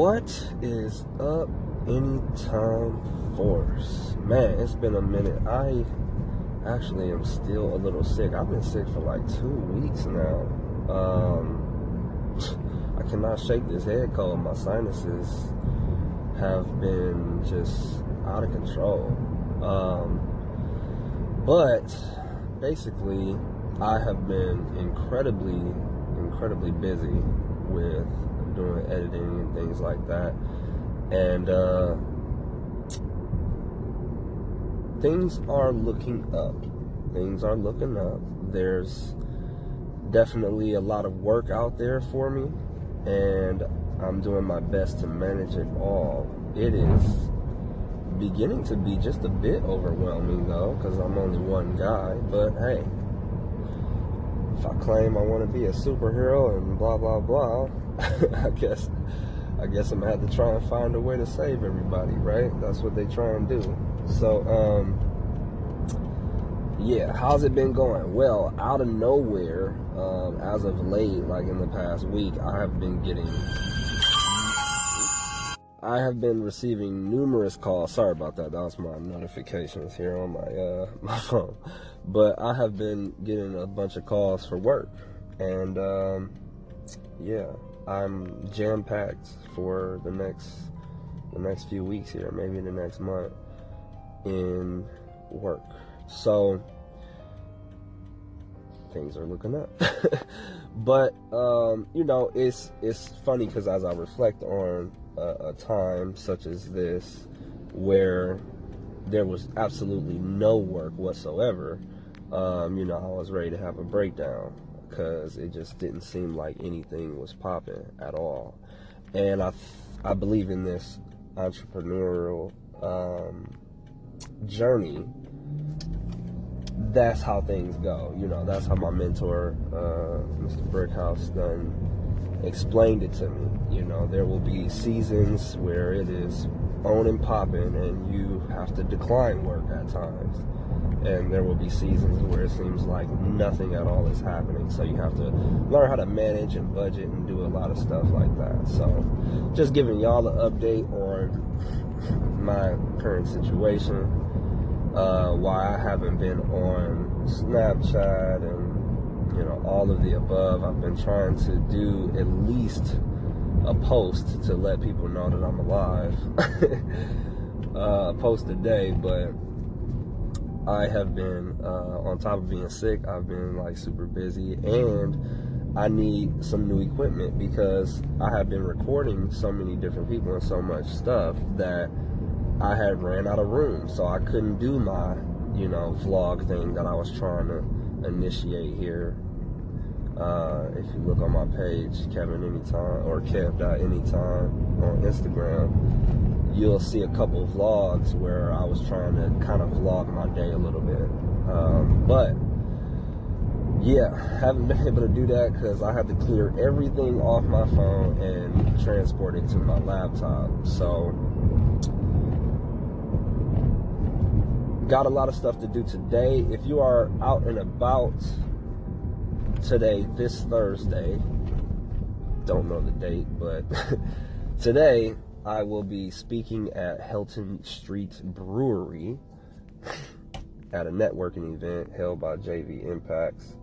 What is up, Anytime Force? Man, it's been a minute. I actually am still a little sick. I've been sick for like two weeks now. Um, I cannot shake this head cold. My sinuses have been just out of control. Um, but basically, I have been incredibly, incredibly busy with doing editing and things like that. And uh, things are looking up. Things are looking up. There's definitely a lot of work out there for me, and I'm doing my best to manage it all. It is beginning to be just a bit overwhelming though, because I'm only one guy, but hey, I claim I want to be a superhero and blah blah blah, I guess I guess I'm gonna have to try and find a way to save everybody, right? That's what they try and do. So, um, yeah, how's it been going? Well, out of nowhere, um, as of late, like in the past week, I have been getting, I have been receiving numerous calls. Sorry about that. That was my notifications here on my uh, my phone. But I have been getting a bunch of calls for work, and um, yeah, I'm jam packed for the next the next few weeks here, maybe the next month in work. So things are looking up. but um, you know, it's it's funny because as I reflect on a, a time such as this, where there was absolutely no work whatsoever, um, you know, I was ready to have a breakdown because it just didn't seem like anything was popping at all. And I, I believe in this entrepreneurial um, journey. That's how things go. You know, that's how my mentor, uh, Mr. Brickhouse, done explained it to me. You know, there will be seasons where it is on and popping, and you have to decline work at times and there will be seasons where it seems like nothing at all is happening. So you have to learn how to manage and budget and do a lot of stuff like that. So just giving y'all an update on my current situation, uh, why I haven't been on Snapchat and you know all of the above. I've been trying to do at least a post to let people know that I'm alive. uh, post a day, but I have been, uh, on top of being sick, I've been like super busy and I need some new equipment because I have been recording so many different people and so much stuff that I had ran out of room. So I couldn't do my, you know, vlog thing that I was trying to initiate here. Uh, if you look on my page, Kevin Anytime or Kev.anytime on Instagram, you'll see a couple vlogs where I was trying to kind of vlog my day a little bit. Um, but yeah, haven't been able to do that because I had to clear everything off my phone and transport it to my laptop. So got a lot of stuff to do today. If you are out and about today, this Thursday, don't know the date, but today I will be speaking at Helton Street Brewery at a networking event held by JV Impacts.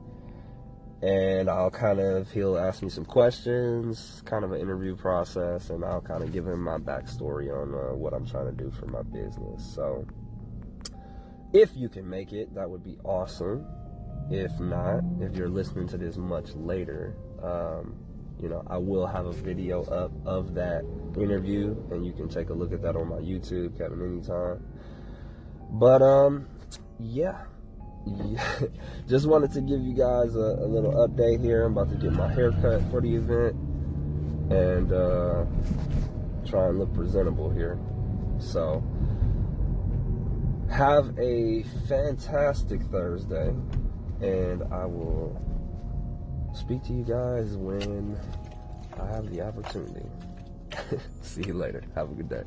And I'll kind of, he'll ask me some questions, kind of an interview process, and I'll kind of give him my backstory on uh, what I'm trying to do for my business. So, if you can make it, that would be awesome. If not, if you're listening to this much later, um, you know, I will have a video up of that interview, and you can take a look at that on my YouTube, Kevin Anytime. But um, yeah, just wanted to give you guys a, a, little update here. I'm about to get my hair cut for the event, and uh, try and look presentable here. So have a fantastic Thursday, and I will speak to you guys when I have the opportunity. See you later. Have a good day.